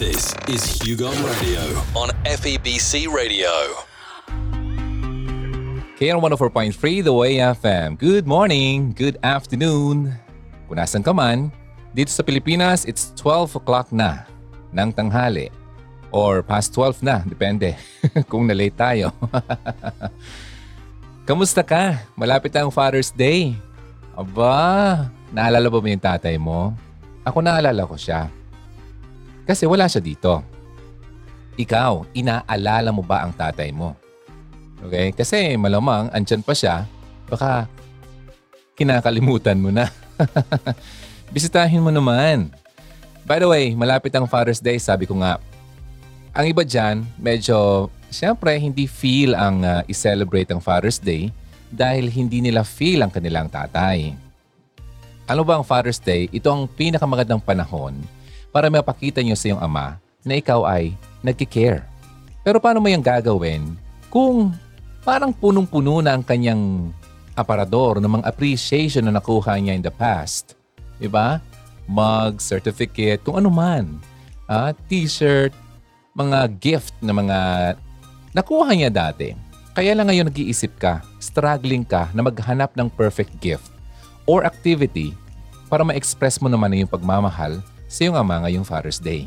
This is Hugon Radio on FEBC Radio. KR 104.3 The Way FM. Good morning, good afternoon. Kung nasan ka man, dito sa Pilipinas, it's 12 o'clock na ng tanghali. Or past 12 na, depende kung na-late tayo. Kamusta ka? Malapit ang Father's Day. Aba, naalala ba mo yung tatay mo? Ako naalala ko siya. Kasi wala siya dito. Ikaw, inaalala mo ba ang tatay mo? Okay? Kasi malamang, andyan pa siya, baka kinakalimutan mo na. Bisitahin mo naman. By the way, malapit ang Father's Day, sabi ko nga. Ang iba dyan, medyo, siyempre, hindi feel ang uh, i-celebrate ang Father's Day dahil hindi nila feel ang kanilang tatay. Ano ba ang Father's Day? Ito ang pinakamagandang panahon para mapakita nyo sa iyong ama na ikaw ay nagkikare. Pero paano mo yung gagawin kung parang punong-puno na ang kanyang aparador ng mga appreciation na nakuha niya in the past. Diba? Mug, certificate, kung ano man. Ah, t-shirt, mga gift na mga nakuha niya dati. Kaya lang ngayon nag-iisip ka, struggling ka na maghanap ng perfect gift or activity para ma-express mo naman na yung pagmamahal sa iyong ama ngayong Father's Day.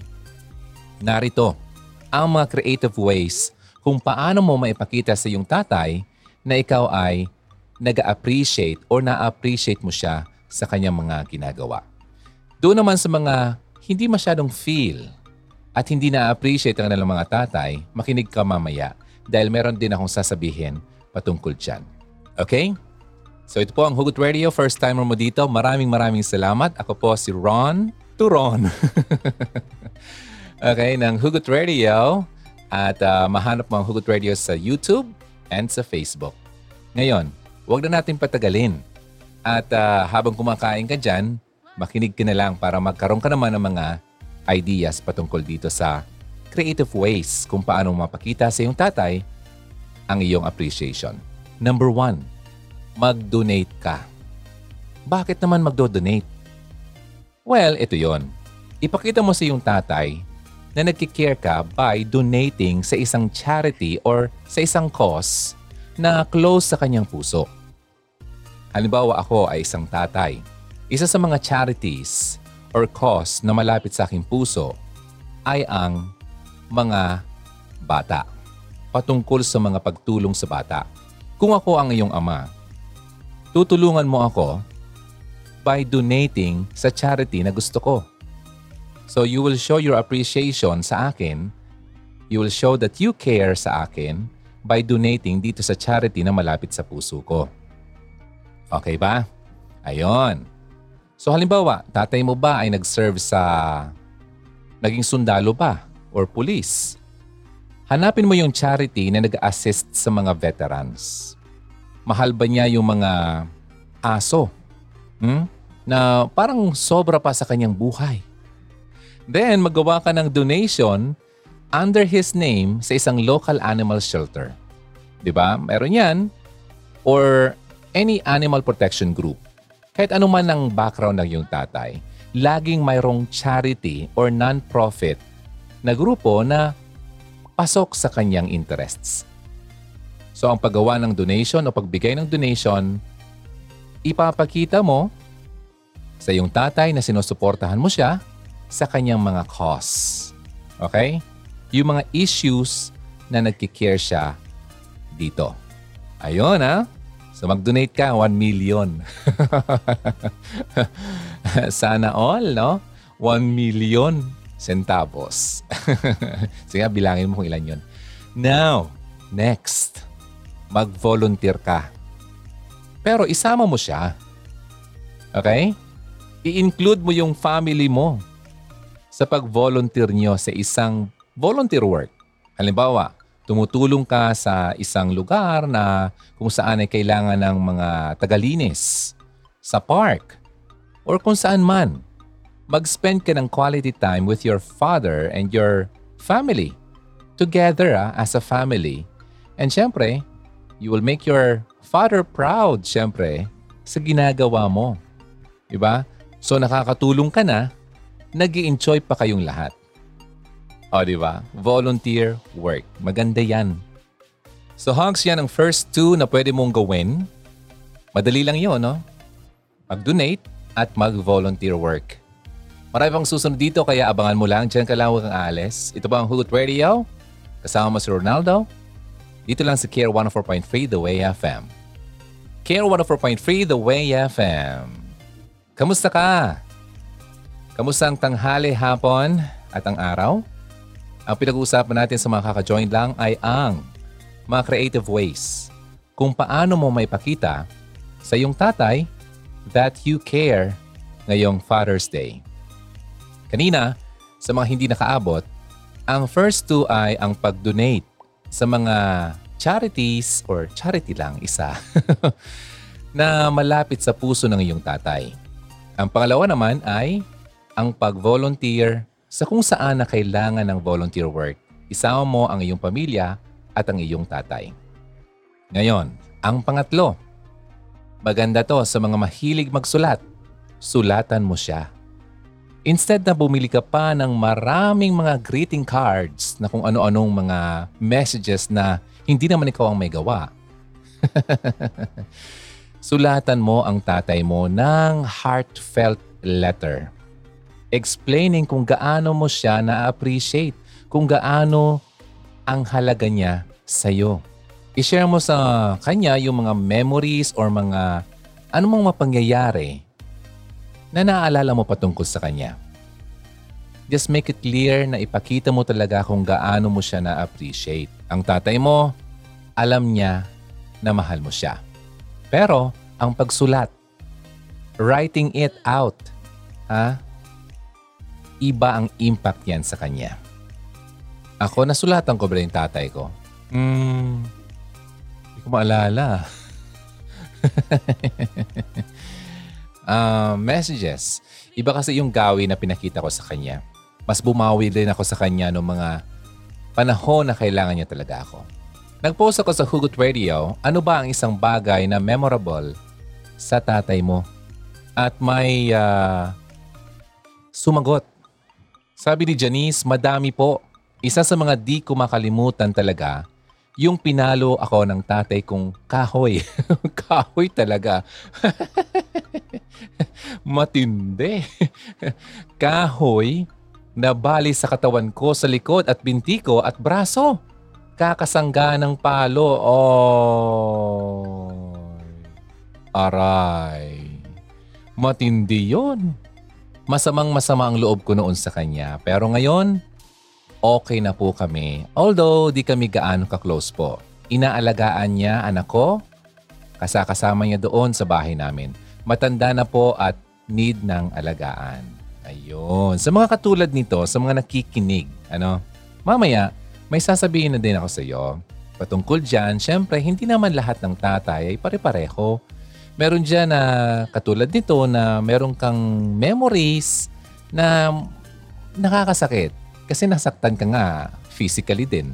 Narito ang mga creative ways kung paano mo maipakita sa iyong tatay na ikaw ay nag-appreciate or na-appreciate mo siya sa kanyang mga ginagawa. Doon naman sa mga hindi masyadong feel at hindi na-appreciate ang kanilang mga tatay, makinig ka mamaya dahil meron din akong sasabihin patungkol dyan. Okay? So ito po ang Hugot Radio. First timer mo dito. Maraming maraming salamat. Ako po si Ron Turon. okay, ng Hugot Radio. At uh, mahanap mo ang Hugot Radio sa YouTube and sa Facebook. Ngayon, huwag na natin patagalin. At uh, habang kumakain ka dyan, makinig ka na lang para magkaroon ka naman ng mga ideas patungkol dito sa creative ways kung paano mapakita sa iyong tatay ang iyong appreciation. Number one, mag-donate ka. Bakit naman magdo-donate? Well, ito yon. Ipakita mo sa iyong tatay na nagkikare ka by donating sa isang charity or sa isang cause na close sa kanyang puso. Halimbawa ako ay isang tatay. Isa sa mga charities or cause na malapit sa aking puso ay ang mga bata. Patungkol sa mga pagtulong sa bata. Kung ako ang iyong ama, tutulungan mo ako by donating sa charity na gusto ko. So you will show your appreciation sa akin. You will show that you care sa akin by donating dito sa charity na malapit sa puso ko. Okay ba? Ayon. So halimbawa, tatay mo ba ay nag-serve sa naging sundalo pa or police? Hanapin mo yung charity na nag-assist sa mga veterans. Mahal ba niya yung mga aso? Hmm? Na parang sobra pa sa kanyang buhay. Then, magawa ka ng donation under his name sa isang local animal shelter. 'Di ba? Meron 'yan. Or any animal protection group. Kahit ano man ang background ng iyong tatay, laging mayroong charity or non-profit na grupo na pasok sa kanyang interests. So ang paggawa ng donation o pagbigay ng donation, ipapakita mo sa iyong tatay na sinusuportahan mo siya sa kanyang mga cause. Okay? Yung mga issues na nagkikare siya dito. Ayun ha. So mag-donate ka, 1 million. Sana all, no? 1 million centavos. Sige, bilangin mo kung ilan yon. Now, next. Mag-volunteer ka. Pero isama mo siya. Okay? I-include mo yung family mo sa pag-volunteer nyo sa isang volunteer work. Halimbawa, tumutulong ka sa isang lugar na kung saan ay kailangan ng mga tagalinis, sa park, or kung saan man. Mag-spend ka ng quality time with your father and your family. Together ah, as a family. And syempre, you will make your father proud, syempre, sa ginagawa mo. Diba? So nakakatulong ka na nag enjoy pa kayong lahat. O, di ba? Volunteer work. Maganda yan. So, Hunks, yan ang first two na pwede mong gawin. Madali lang yun, no? Mag-donate at mag-volunteer work. Marami pang susunod dito kaya abangan mo lang. Diyan ka lang huwag aalis. Ito ba ang Hugot Radio? Kasama mo si Ronaldo. Dito lang sa Care 104.3 The Way FM. Care 104.3 The Way FM. Kamusta ka? Kamusta ang tanghali, hapon at ang araw? Ang pinag-uusapan natin sa mga kaka-join lang ay ang mga creative ways kung paano mo may pakita sa iyong tatay that you care ngayong Father's Day. Kanina, sa mga hindi nakaabot, ang first two ay ang pag-donate sa mga charities or charity lang isa na malapit sa puso ng iyong tatay. Ang pangalawa naman ay ang pag-volunteer sa kung saan na kailangan ng volunteer work. Isama mo ang iyong pamilya at ang iyong tatay. Ngayon, ang pangatlo. Maganda to sa mga mahilig magsulat. Sulatan mo siya. Instead na bumili ka pa ng maraming mga greeting cards na kung ano-anong mga messages na hindi naman ikaw ang may gawa. Sulatan mo ang tatay mo ng heartfelt letter. Explaining kung gaano mo siya na-appreciate, kung gaano ang halaga niya sa'yo. I-share mo sa kanya yung mga memories or mga anumang mapangyayari na naaalala mo patungkol sa kanya. Just make it clear na ipakita mo talaga kung gaano mo siya na-appreciate. Ang tatay mo, alam niya na mahal mo siya. Pero ang pagsulat, writing it out, ha? Iba ang impact yan sa kanya. Ako, nasulatan ko ba yung tatay ko? Hmm, hindi ko maalala. uh, messages. Iba kasi yung gawi na pinakita ko sa kanya. Mas bumawi din ako sa kanya noong mga panahon na kailangan niya talaga ako. Nag-post ako sa Hugot Radio, ano ba ang isang bagay na memorable sa tatay mo? At may uh, sumagot. Sabi ni Janice, madami po. Isa sa mga di ko makalimutan talaga yung pinalo ako ng tatay kong kahoy. kahoy talaga. Matindi. kahoy na bali sa katawan ko sa likod at binti ko at braso. Kakasangga ng palo. Oh. Aray. Matindi yon. Masamang masama ang loob ko noon sa kanya. Pero ngayon, okay na po kami. Although di kami gaano ka-close po. Inaalagaan niya anak ko, kasakasama niya doon sa bahay namin. Matanda na po at need ng alagaan. Ayun. Sa mga katulad nito, sa mga nakikinig, ano, mamaya, may sasabihin na din ako sa iyo. Patungkol dyan, syempre, hindi naman lahat ng tatay ay pare-pareho. Meron dyan na katulad nito na meron kang memories na nakakasakit kasi nasaktan ka nga physically din.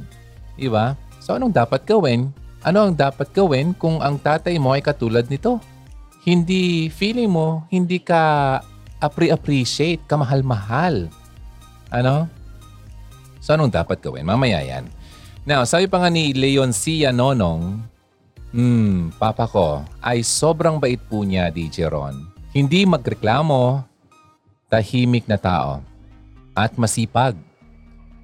Di ba? So anong dapat gawin? Ano ang dapat gawin kung ang tatay mo ay katulad nito? Hindi feeling mo, hindi ka appre-appreciate, kamahal-mahal. Ano? So anong dapat gawin? Mamaya yan. Now, sabi pa nga ni Leon Cia Nonong, Hmm, papa ko ay sobrang bait po niya, DJ Ron. Hindi magreklamo, tahimik na tao, at masipag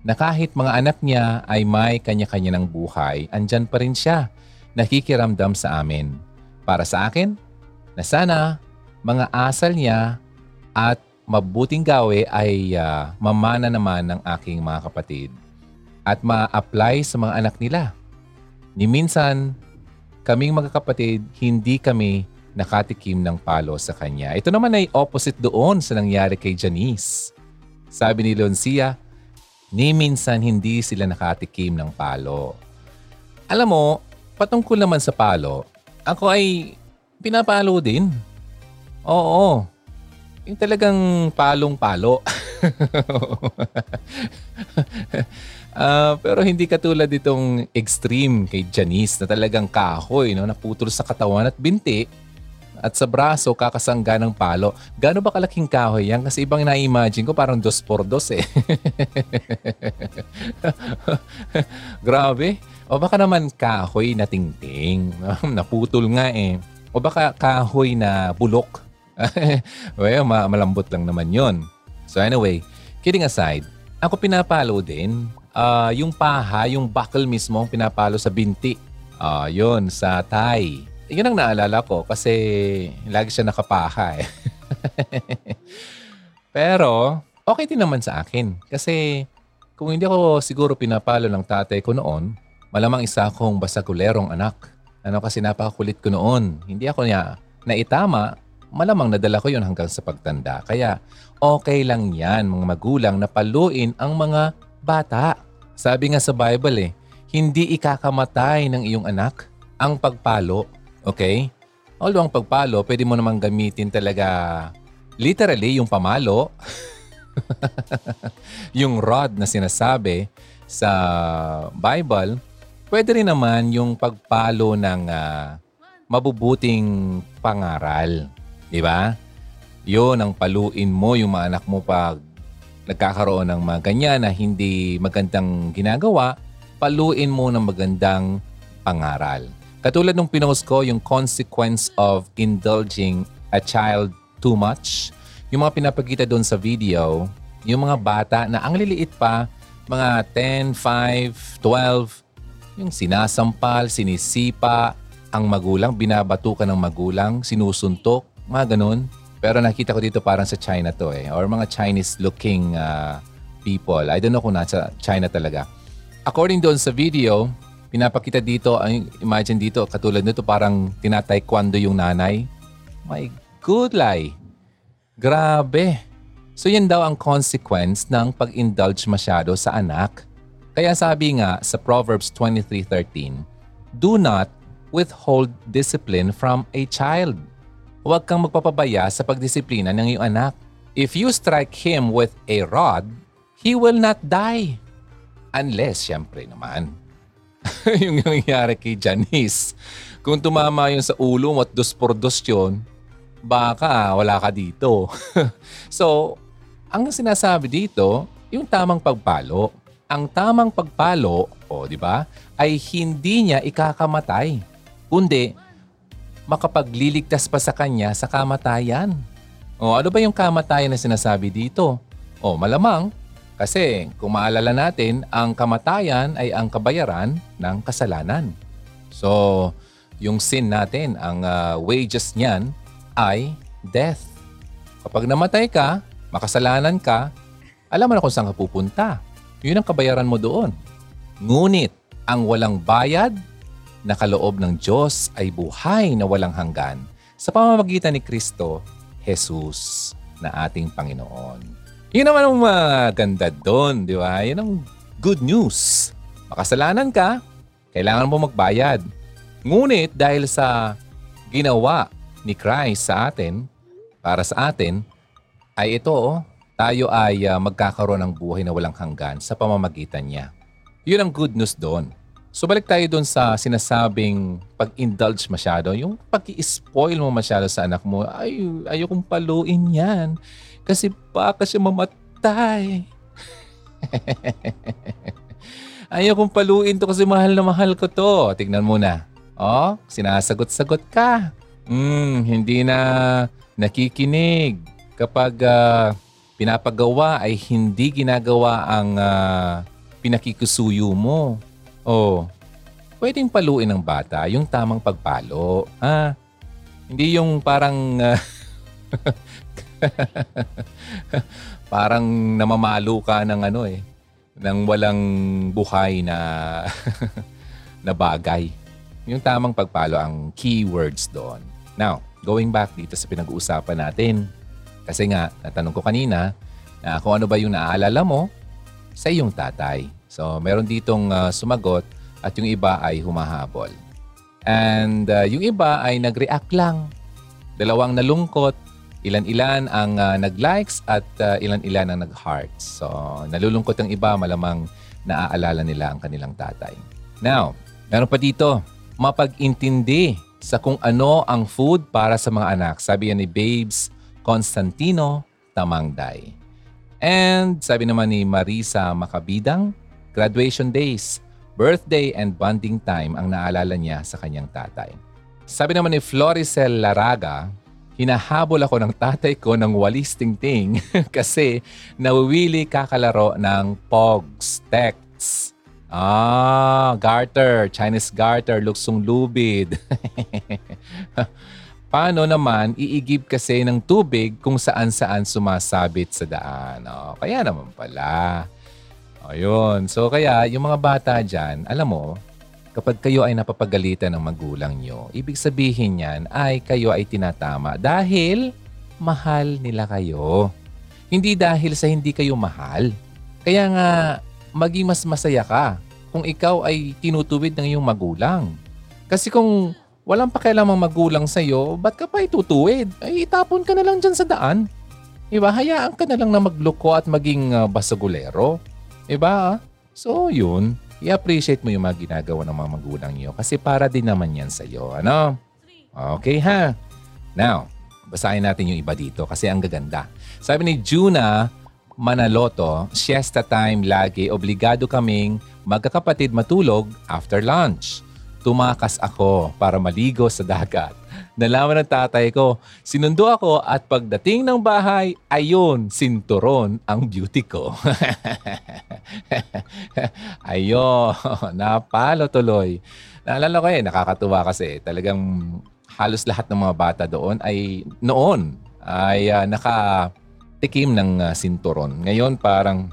na kahit mga anak niya ay may kanya-kanya ng buhay, andyan pa rin siya, nakikiramdam sa amin. Para sa akin, na sana mga asal niya at mabuting gawe ay uh, mamana naman ng aking mga kapatid at ma-apply sa mga anak nila. Ni minsan, kaming magkakapatid, hindi kami nakatikim ng palo sa kanya. Ito naman ay opposite doon sa nangyari kay Janice. Sabi ni Leoncia, ni minsan hindi sila nakatikim ng palo. Alam mo, patungkol naman sa palo, ako ay pinapalo din. Oo. Yung talagang palong-palo. uh, pero hindi katulad itong extreme kay Janice na talagang kahoy, no? naputol sa katawan at binti. at sa braso kakasangga ng palo. Gaano ba kalaking kahoy yan? Kasi ibang na-imagine ko parang dos por dos eh. Grabe. O baka naman kahoy na tingting. Naputol nga eh. O baka kahoy na bulok. well, ma- malambot lang naman yon. So anyway, kidding aside, ako pinapalo din. Uh, yung paha, yung buckle mismo, pinapalo sa binti. Uh, yun, sa thigh. Yun ang naalala ko kasi lagi siya nakapaha eh. Pero okay din naman sa akin kasi kung hindi ako siguro pinapalo ng tatay ko noon, malamang isa akong basagulerong anak. Ano kasi napakakulit ko noon. Hindi ako niya naitama, malamang nadala ko yon hanggang sa pagtanda. Kaya okay lang yan mga magulang na paluin ang mga bata. Sabi nga sa Bible eh, hindi ikakamatay ng iyong anak ang pagpalo. Okay? Although ang pagpalo, pwede mo namang gamitin talaga literally yung pamalo. yung rod na sinasabi sa Bible, pwede rin naman yung pagpalo ng uh, mabubuting pangaral. Di ba? Yun ang paluin mo yung mga anak mo pag nagkakaroon ng mga ganyan na hindi magandang ginagawa, paluin mo ng magandang pangaral. Katulad nung pinost ko, yung consequence of indulging a child too much yung mga pinapakita doon sa video, yung mga bata na ang liliit pa, mga 10, 5, 12, yung sinasampal, sinisipa, ang magulang, binabatukan ng magulang, sinusuntok, mga ganun. Pero nakita ko dito parang sa China to eh, or mga Chinese-looking uh, people. I don't know kung nasa China talaga. According doon sa video, pinapakita dito, imagine dito, katulad nito parang tinataekwondo yung nanay. My good lie. Grabe. So yan daw ang consequence ng pag-indulge masyado sa anak. Kaya sabi nga sa Proverbs 23.13, Do not withhold discipline from a child. Huwag kang magpapabaya sa pagdisiplina ng iyong anak. If you strike him with a rod, he will not die. Unless, syempre naman, yung nangyayari kay Janice. Kung tumama yun sa ulo mo at dos por dos yun, baka wala ka dito. so, ang sinasabi dito, yung tamang pagpalo. Ang tamang pagpalo, o oh, di ba, ay hindi niya ikakamatay, kundi makapagliligtas pa sa kanya sa kamatayan. O ano ba yung kamatayan na sinasabi dito? O malamang, kasi kung maalala natin, ang kamatayan ay ang kabayaran ng kasalanan. So, yung sin natin, ang uh, wages niyan ay death. Kapag namatay ka, makasalanan ka, alam mo na kung saan ka pupunta. Yun ang kabayaran mo doon. Ngunit, ang walang bayad na kaloob ng Diyos ay buhay na walang hanggan sa pamamagitan ni Kristo, Jesus na ating Panginoon. Yun naman ang maganda doon, di ba? Yun ang good news. Makasalanan ka, kailangan mo magbayad. Ngunit dahil sa ginawa ni Christ sa atin, para sa atin, ay ito, oh, tayo ay uh, magkakaroon ng buhay na walang hanggan sa pamamagitan niya. Yun ang good news doon. So balik tayo doon sa sinasabing pag-indulge masyado, yung pag-i-spoil mo masyado sa anak mo, ay, ayokong paluin yan kasi baka siya mamatay. ayokong paluin to kasi mahal na mahal ko to. Tignan mo na. Oh, sinasagot-sagot ka. Mm, hindi na nakikinig. Kapag uh, pinapagawa ay hindi ginagawa ang uh, pinakikusuyo mo. Oh, pwedeng paluin ng bata yung tamang pagpalo. Ah, hindi yung parang uh, parang namamalo ka ng ano eh, ng walang buhay na na bagay. Yung tamang pagpalo ang keywords doon. Now, going back dito sa pinag-uusapan natin. Kasi nga, natanong ko kanina na kung ano ba yung naaalala mo sa iyong tatay. So, meron ditong uh, sumagot at yung iba ay humahabol. And uh, yung iba ay nag-react lang. Dalawang nalungkot, ilan-ilan ang uh, nag-likes at uh, ilan-ilan ang nag-hearts. So, nalulungkot ang iba, malamang naaalala nila ang kanilang tatay. Now, meron pa dito, mapag-intindi sa kung ano ang food para sa mga anak. Sabi yan ni Babes Constantino Tamangday. And sabi naman ni Marisa Makabidang, graduation days, birthday and bonding time ang naalala niya sa kanyang tatay. Sabi naman ni Floricel Laraga, hinahabol ako ng tatay ko ng walis tingting kasi nawiwili kakalaro ng Pogs Texts. Ah, garter, Chinese garter, luksong lubid. Paano naman iigib kasi ng tubig kung saan-saan sumasabit sa daan? Oh, kaya naman pala. Ayun. So kaya yung mga bata dyan, alam mo, kapag kayo ay napapagalitan ng magulang nyo, ibig sabihin yan ay kayo ay tinatama dahil mahal nila kayo. Hindi dahil sa hindi kayo mahal. Kaya nga, maging mas masaya ka kung ikaw ay tinutuwid ng iyong magulang. Kasi kung walang pakialamang magulang sa'yo, ba't ka pa itutuwid? Ay, itapon ka na lang dyan sa daan. Diba? Hayaan ka na lang na magloko at maging uh, basagulero. Diba? So, yun. I-appreciate mo yung mga ginagawa ng mga magulang niyo kasi para din naman yan sa'yo. Ano? Okay ha? Now, basahin natin yung iba dito kasi ang gaganda. Sabi ni Juna Manaloto, siesta time lagi, obligado kaming magkakapatid matulog after lunch tumakas ako para maligo sa dagat. Nalaman ng tatay ko, sinundo ako at pagdating ng bahay, ayun, sinturon ang beauty ko. Ayo, napalo tuloy. Naalala ko eh, nakakatuwa kasi talagang halos lahat ng mga bata doon ay noon ay uh, nakatikim ng uh, sinturon. Ngayon parang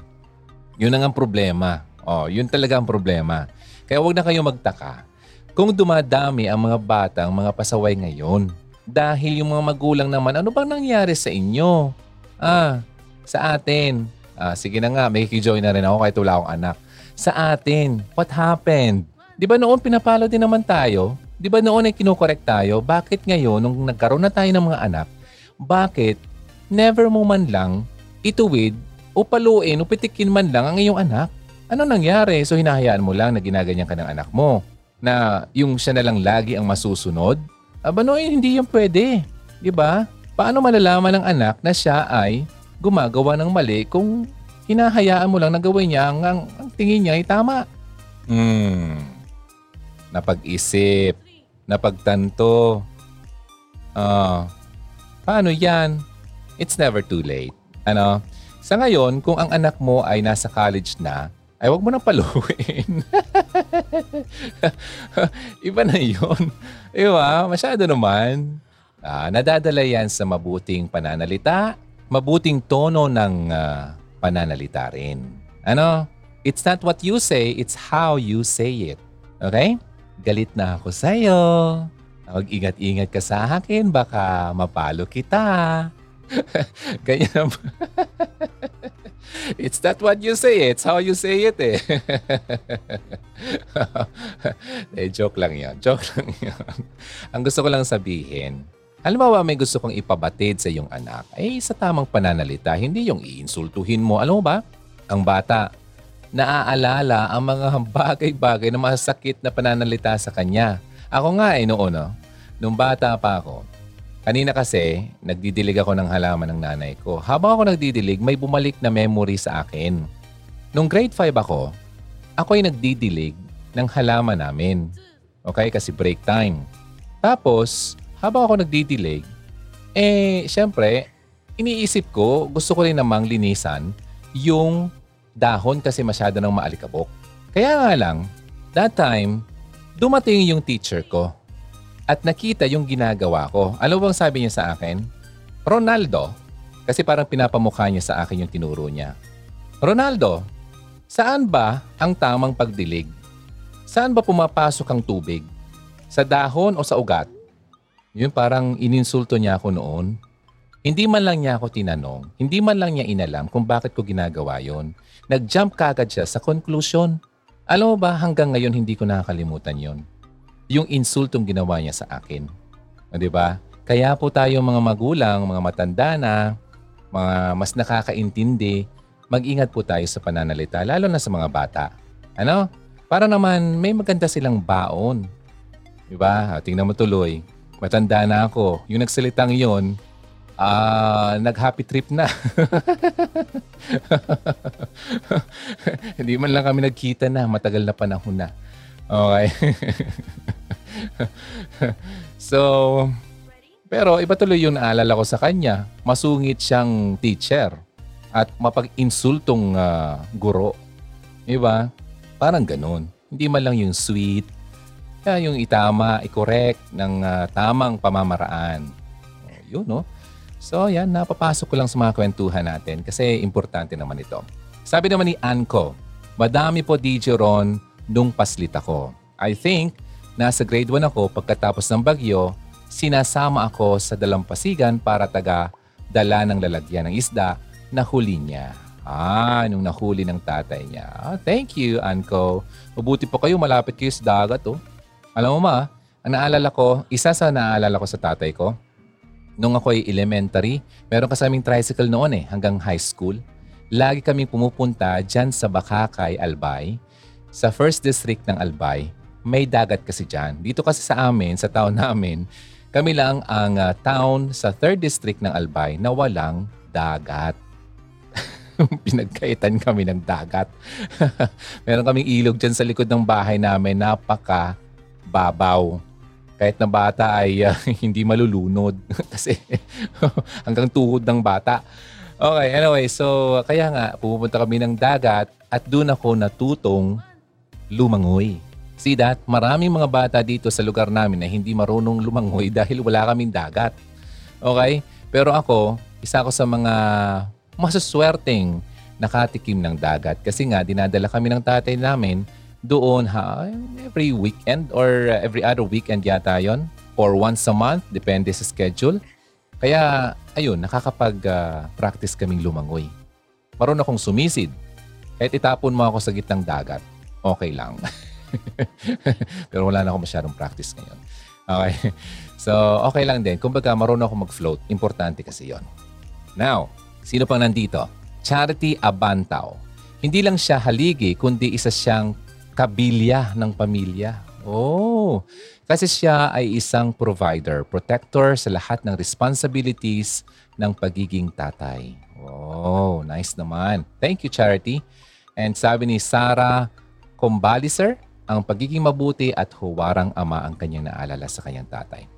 yun ang problema. Oh, yun talaga ang problema. Kaya wag na kayo magtaka kung dumadami ang mga bata, ang mga pasaway ngayon. Dahil yung mga magulang naman, ano bang nangyari sa inyo? Ah, sa atin. Ah, sige na nga, may kikijoin na rin ako kahit wala akong anak. Sa atin, what happened? Di ba noon pinapalo din naman tayo? Di ba noon ay kinukorek tayo? Bakit ngayon, nung nagkaroon na tayo ng mga anak, bakit never mo man lang ituwid o paluin o pitikin man lang ang iyong anak? Ano nangyari? So hinahayaan mo lang na ginaganyan ka ng anak mo na yung siya na lang lagi ang masusunod? Aba no, eh, hindi yan pwede. Di ba? Paano malalaman ng anak na siya ay gumagawa ng mali kung hinahayaan mo lang na gawin niya ang, ang, ang tingin niya ay tama? Hmm. Napag-isip. Napagtanto. Ah. Paano yan? It's never too late. Ano? Sa ngayon, kung ang anak mo ay nasa college na, ay wag mo nang paluin. Iba na yun. Diba? Masyado naman. Uh, nadadala yan sa mabuting pananalita, mabuting tono ng uh, pananalita rin. Ano? It's not what you say, it's how you say it. Okay? Galit na ako sa'yo. Huwag ingat-ingat ka sa akin, baka mapalo kita. Ganyan. It's not what you say, it's how you say it eh. eh joke lang yan. Joke lang yan. Ang gusto ko lang sabihin, halimbawa may gusto kong ipabatid sa iyong anak, eh sa tamang pananalita, hindi yung iinsultuhin mo. Alam mo ba, ang bata, naaalala ang mga bagay-bagay na masakit na pananalita sa kanya. Ako nga eh noon, no? nung bata pa ako, Kanina kasi, nagdidilig ako ng halaman ng nanay ko. Habang ako nagdidilig, may bumalik na memory sa akin. Nung grade 5 ako, ako ay nagdidilig ng halaman namin. Okay? Kasi break time. Tapos, habang ako nagdidilig, eh, syempre, iniisip ko, gusto ko rin namang linisan yung dahon kasi masyado nang maalikabok. Kaya nga lang, that time, dumating yung teacher ko at nakita yung ginagawa ko. Alam bang sabi niya sa akin? Ronaldo, kasi parang pinapamukha niya sa akin yung tinuro niya. Ronaldo, saan ba ang tamang pagdilig? Saan ba pumapasok ang tubig? Sa dahon o sa ugat? Yun parang ininsulto niya ako noon. Hindi man lang niya ako tinanong, hindi man lang niya inalam kung bakit ko ginagawa yon. Nag-jump kagad siya sa conclusion. Alam mo ba hanggang ngayon hindi ko nakakalimutan yon yung insultong ginawa niya sa akin. O, di ba? Kaya po tayo mga magulang, mga matanda na, mga mas nakakaintindi, mag-ingat po tayo sa pananalita, lalo na sa mga bata. Ano? Para naman may maganda silang baon. Diba? Tingnan mo tuloy. Matanda na ako. Yung nagsalitang yon, ah, nag-happy trip na. Hindi man lang kami nagkita na. Matagal na panahon na. Okay. so, pero iba tuloy yung naalala ko sa kanya. Masungit siyang teacher at mapag-insultong uh, guro. Diba? Parang ganun. Hindi man lang yung sweet, kaya yung itama, i-correct ng uh, tamang pamamaraan. Oh, yun, no? So, yan, napapasok ko lang sa mga kwentuhan natin kasi importante naman ito. Sabi naman ni Anko, madami po DJ Ron nung paslit ako. I think, nasa grade 1 ako pagkatapos ng bagyo, sinasama ako sa dalampasigan para taga dala ng lalagyan ng isda na huli niya. Ah, nung nahuli ng tatay niya. Ah, thank you, Anko. Mabuti po kayo, malapit kayo sa dagat, oh. Alam mo ma, ang naalala ko, isa sa naalala ko sa tatay ko, nung ako ay elementary, meron kasaming tricycle noon eh, hanggang high school. Lagi kaming pumupunta dyan sa Bakakay, Albay. Sa first district ng Albay, may dagat kasi dyan. Dito kasi sa amin, sa town namin, kami lang ang uh, town sa third district ng Albay na walang dagat. Pinagkaitan kami ng dagat. meron kaming ilog dyan sa likod ng bahay namin, napaka babaw. Kahit na bata ay uh, hindi malulunod kasi hanggang tuhod ng bata. Okay, anyway, so kaya nga pupunta kami ng dagat at doon ako natutong lumangoy. See that? Maraming mga bata dito sa lugar namin na hindi marunong lumangoy dahil wala kaming dagat. Okay? Pero ako, isa ako sa mga masuswerteng nakatikim ng dagat kasi nga dinadala kami ng tatay namin doon ha, every weekend or every other weekend yata yon or once a month, depende sa schedule. Kaya, ayun, nakakapag-practice uh, kaming lumangoy. Maroon akong sumisid. Kahit itapon mo ako sa gitnang dagat, okay lang. Pero wala na akong masyadong practice ngayon. Okay. So, okay lang din. Kumbaga, marunong ako mag-float. Importante kasi yon. Now, sino pang nandito? Charity Abantaw. Hindi lang siya haligi, kundi isa siyang kabilya ng pamilya. Oh, kasi siya ay isang provider, protector sa lahat ng responsibilities ng pagiging tatay. Oh, nice naman. Thank you, Charity. And sabi ni Sarah Combaliser, ang pagiging mabuti at huwarang ama ang kanyang naalala sa kanyang tatay.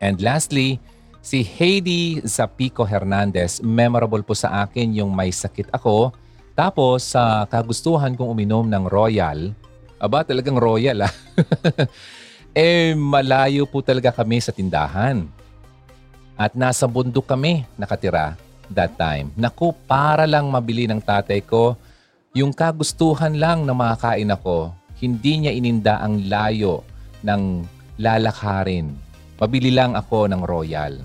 And lastly, si Heidi Zapico Hernandez, memorable po sa akin yung may sakit ako tapos sa uh, kagustuhan kong uminom ng Royal, aba talagang Royal ah. eh malayo po talaga kami sa tindahan. At nasa bundok kami nakatira that time. Naku, para lang mabili ng tatay ko, yung kagustuhan lang na makakain ako, hindi niya ininda ang layo ng lalakarin. Mabili lang ako ng Royal.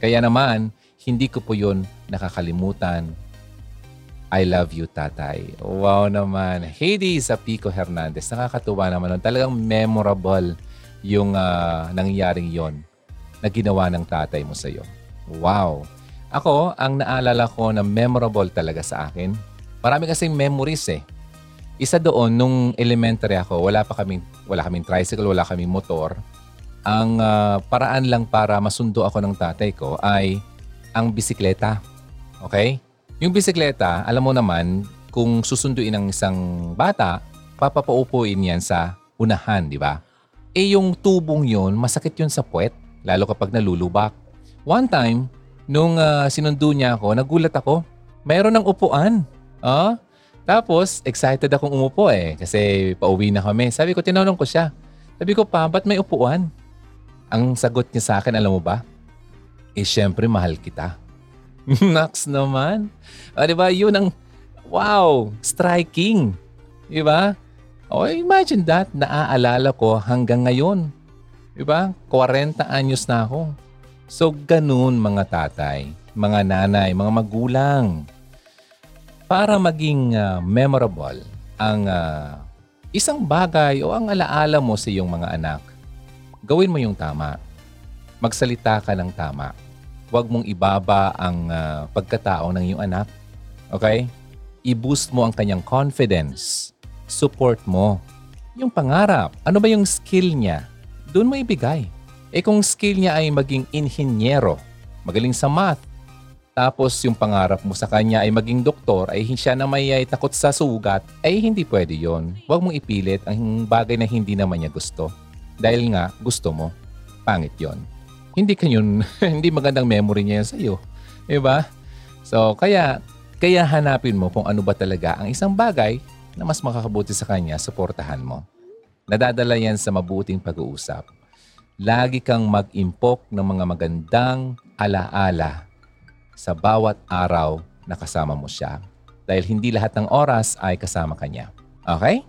Kaya naman, hindi ko po yun nakakalimutan I love you, tatay. Wow naman. Heidi sa Pico Hernandez. Nakakatuwa naman. Talagang memorable yung uh, nangyaring yon na ginawa ng tatay mo sa iyo. Wow. Ako, ang naalala ko na memorable talaga sa akin, marami kasing memories eh. Isa doon, nung elementary ako, wala pa kaming, wala kaming tricycle, wala kaming motor. Ang uh, paraan lang para masundo ako ng tatay ko ay ang bisikleta. Okay? Yung bisikleta, alam mo naman, kung susunduin ng isang bata, papapaupuin yan sa unahan, di ba? Eh yung tubong yon masakit yun sa puwet, lalo kapag nalulubak. One time, nung uh, sinundo niya ako, nagulat ako. Mayroon ng upuan. Ah? Tapos, excited akong umupo eh, kasi pauwi na kami. Sabi ko, tinanong ko siya. Sabi ko pa, ba't may upuan? Ang sagot niya sa akin, alam mo ba? Eh, syempre, mahal kita. Nax naman. O, di ba? Yun ang, wow, striking. Di ba? O, imagine that. Naaalala ko hanggang ngayon. Di ba? 40 anyos na ako. So, ganun mga tatay, mga nanay, mga magulang. Para maging uh, memorable ang uh, isang bagay o ang alaala mo sa iyong mga anak, gawin mo yung tama. Magsalita ka ng tama Huwag mong ibaba ang uh, pagkatao ng iyong anak. Okay? I-boost mo ang kanyang confidence. Support mo. Yung pangarap. Ano ba yung skill niya? doon mo ibigay. Eh kung skill niya ay maging inhinyero, magaling sa math, tapos yung pangarap mo sa kanya ay maging doktor, ay siya na may ay takot sa sugat, ay hindi pwede yon. Huwag mong ipilit ang bagay na hindi naman niya gusto. Dahil nga, gusto mo. Pangit yon. Hindi ka yun, hindi magandang memory niya yan sa'yo. Diba? So, kaya, kaya hanapin mo kung ano ba talaga ang isang bagay na mas makakabuti sa kanya, suportahan mo. Nadadala yan sa mabuting pag-uusap. Lagi kang mag-impok ng mga magandang alaala sa bawat araw na kasama mo siya. Dahil hindi lahat ng oras ay kasama kanya. Okay?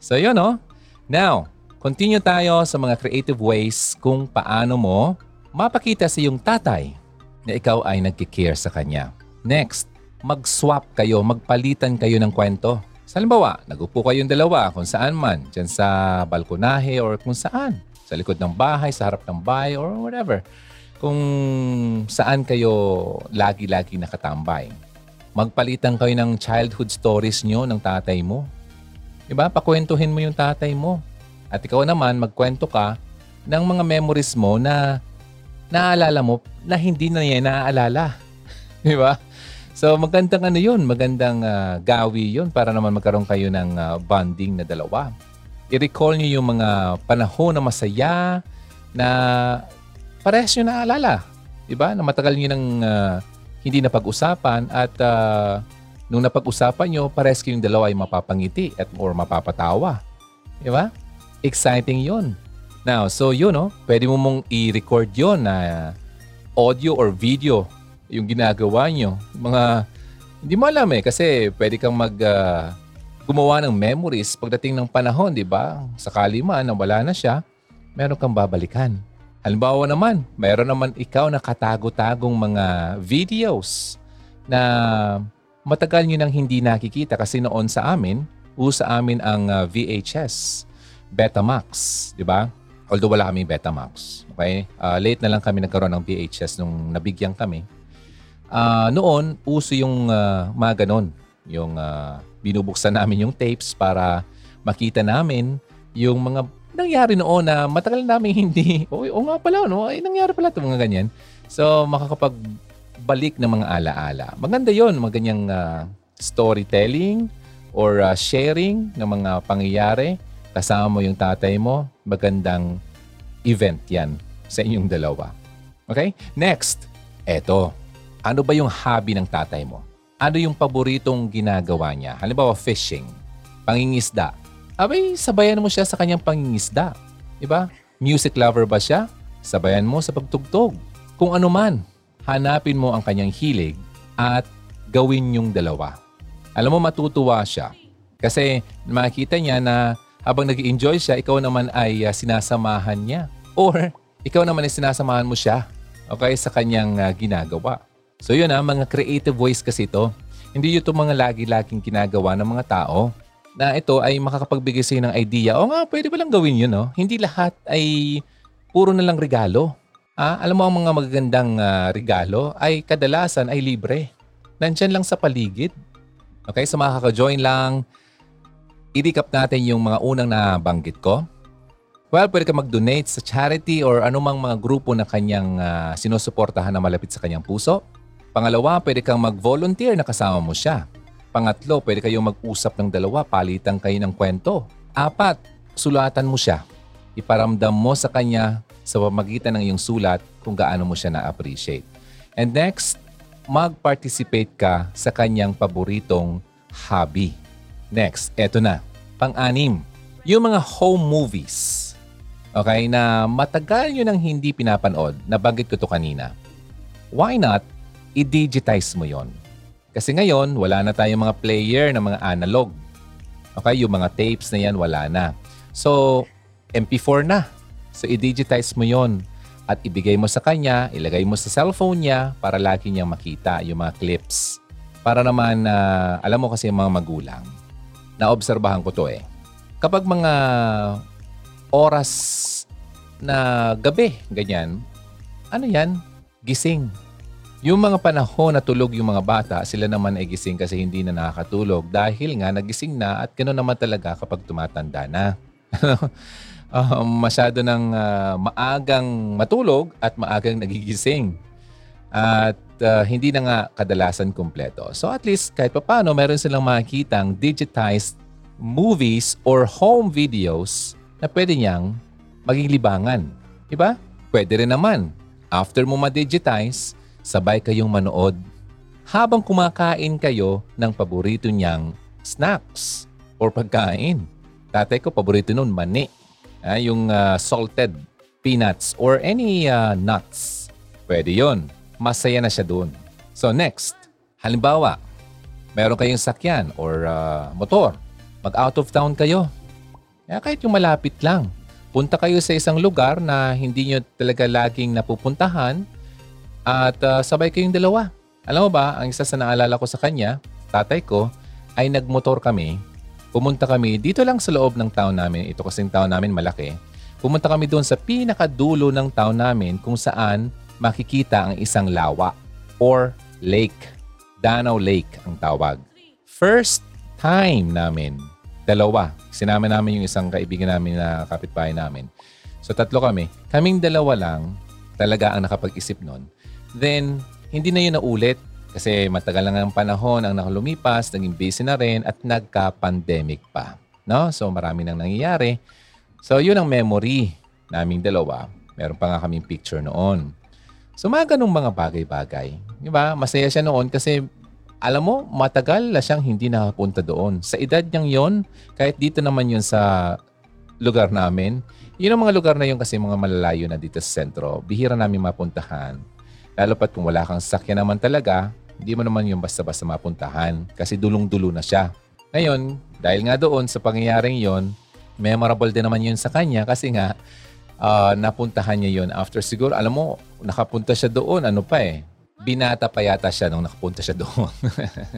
So yun no? Now, continue tayo sa mga creative ways kung paano mo mapakita sa iyong tatay na ikaw ay nagkikare sa kanya. Next, mag-swap kayo, magpalitan kayo ng kwento. Sa halimbawa, nagupo kayong dalawa kung saan man, dyan sa balkonahe or kung saan. Sa likod ng bahay, sa harap ng bahay or whatever. Kung saan kayo lagi-lagi nakatambay. Magpalitan kayo ng childhood stories nyo ng tatay mo. Diba? Pakwentuhin mo yung tatay mo. At ikaw naman, magkwento ka ng mga memories mo na naaalala mo na hindi na niya naaalala. Di ba? So magandang ano yun, magandang uh, gawi yun para naman magkaroon kayo ng uh, bonding na dalawa. I-recall nyo yung mga panahon na masaya na parehas nyo naaalala. Diba? Na matagal nyo nang uh, hindi napag-usapan at uh, nung napag-usapan nyo, parehas kayong dalawa ay mapapangiti at or mapapatawa. Diba? Exciting yun. Now, so yun, no? pwede mo mong i-record yun na audio or video yung ginagawa nyo. Mga, hindi mo alam eh, kasi pwede kang mag, uh, gumawa ng memories pagdating ng panahon, di ba? Sakali man na wala na siya, meron kang babalikan. Halimbawa naman, meron naman ikaw na katago-tagong mga videos na matagal nyo nang hindi nakikita kasi noon sa amin, usa amin ang uh, VHS, Betamax, di ba? Although wala kaming Betamax. Okay? Uh, late na lang kami nagkaroon ng VHS nung nabigyan kami. Uh, noon, uso yung uh, mga ganon. Yung uh, binubuksan namin yung tapes para makita namin yung mga nangyari noon na matagal namin hindi, o, o nga pala, no? ay nangyari pala itong mga ganyan. So, makakapagbalik ng mga alaala. Maganda yon mga ganyang uh, storytelling or uh, sharing ng mga pangyayari. Kasama mo yung tatay mo, magandang event yan sa inyong dalawa. Okay? Next, eto ano ba yung hobby ng tatay mo? Ano yung paboritong ginagawa niya? Halimbawa, fishing, pangingisda. Abay, sabayan mo siya sa kanyang pangingisda. Diba? Music lover ba siya? Sabayan mo sa pagtugtog. Kung ano man, hanapin mo ang kanyang hilig at gawin yung dalawa. Alam mo, matutuwa siya. Kasi makikita niya na habang nag enjoy siya, ikaw naman ay uh, sinasamahan niya. Or ikaw naman ay sinasamahan mo siya okay, sa kanyang uh, ginagawa. So yun ah, mga creative ways kasi ito. Hindi ito mga lagi-laging ginagawa ng mga tao na ito ay makakapagbigay sa'yo ng idea. O nga, pwede ba lang gawin yun, no? Hindi lahat ay puro na lang regalo. Ah, alam mo ang mga magagandang uh, regalo ay kadalasan ay libre. Nandyan lang sa paligid. Okay, so makaka-join lang. I-recap natin yung mga unang nabanggit ko. Well, pwede ka mag-donate sa charity or anumang mga grupo na kanyang uh, sinusuportahan na malapit sa kanyang puso. Pangalawa, pwede kang mag-volunteer na kasama mo siya. Pangatlo, pwede kayong mag-usap ng dalawa, palitan kayo ng kwento. Apat, sulatan mo siya. Iparamdam mo sa kanya sa pamagitan ng iyong sulat kung gaano mo siya na-appreciate. And next, mag-participate ka sa kanyang paboritong hobby. Next, eto na. Pang-anim, yung mga home movies. Okay, na matagal nyo nang hindi pinapanood. Nabanggit ko to kanina. Why not i-digitize mo yon. Kasi ngayon, wala na tayong mga player na mga analog. Okay, yung mga tapes na yan, wala na. So, MP4 na. So, i-digitize mo yon at ibigay mo sa kanya, ilagay mo sa cellphone niya para lagi niyang makita yung mga clips. Para naman, uh, alam mo kasi yung mga magulang, naobserbahan ko to eh. Kapag mga oras na gabi, ganyan, ano yan? Gising yung mga panahon na tulog yung mga bata, sila naman ay gising kasi hindi na nakakatulog dahil nga nagising na at ganoon naman talaga kapag tumatanda na. um, masyado ng uh, maagang matulog at maagang nagigising. At uh, hindi na nga kadalasan kumpleto. So at least kahit paano meron silang makikitang digitized movies or home videos na pwede niyang maging libangan. Diba? Pwede rin naman. After mo ma-digitize, sabay kayong manood habang kumakain kayo ng paborito niyang snacks or pagkain. Tatay ko, paborito nun, mani. Ah, yung uh, salted peanuts or any uh, nuts. Pwede yon. Masaya na siya doon. So next, halimbawa, meron kayong sakyan or uh, motor. Mag-out of town kayo. Kaya kahit yung malapit lang. Punta kayo sa isang lugar na hindi nyo talaga laging napupuntahan at uh, sabay kayong dalawa. Alam mo ba, ang isa sa naalala ko sa kanya, tatay ko, ay nagmotor kami pumunta kami dito lang sa loob ng town namin. Ito kasing town namin malaki. Pumunta kami doon sa pinakadulo ng town namin kung saan makikita ang isang lawa or lake. Danau Lake ang tawag. First time namin, dalawa. Sinama namin yung isang kaibigan namin na kapitbahay namin. So tatlo kami. Kaming dalawa lang talaga ang nakapag-isip nun. Then, hindi na yun naulit kasi matagal lang ang panahon ang nakalumipas, naging busy na rin at nagka-pandemic pa. No? So marami nang nangyayari. So yun ang memory naming dalawa. Meron pa nga kaming picture noon. So mga ganong mga bagay-bagay. Di ba? Masaya siya noon kasi alam mo, matagal na siyang hindi nakapunta doon. Sa edad niyang yon, kahit dito naman yun sa lugar namin, yun ang mga lugar na yun kasi mga malalayo na dito sa sentro. Bihira namin mapuntahan. Lalo pat kung wala kang sakyan naman talaga, hindi mo naman yung basta-basta mapuntahan kasi dulong-dulo na siya. Ngayon, dahil nga doon sa pangyayaring yon, memorable din naman yun sa kanya kasi nga uh, napuntahan niya yon after siguro, alam mo, nakapunta siya doon, ano pa eh, binata pa yata siya nung nakapunta siya doon.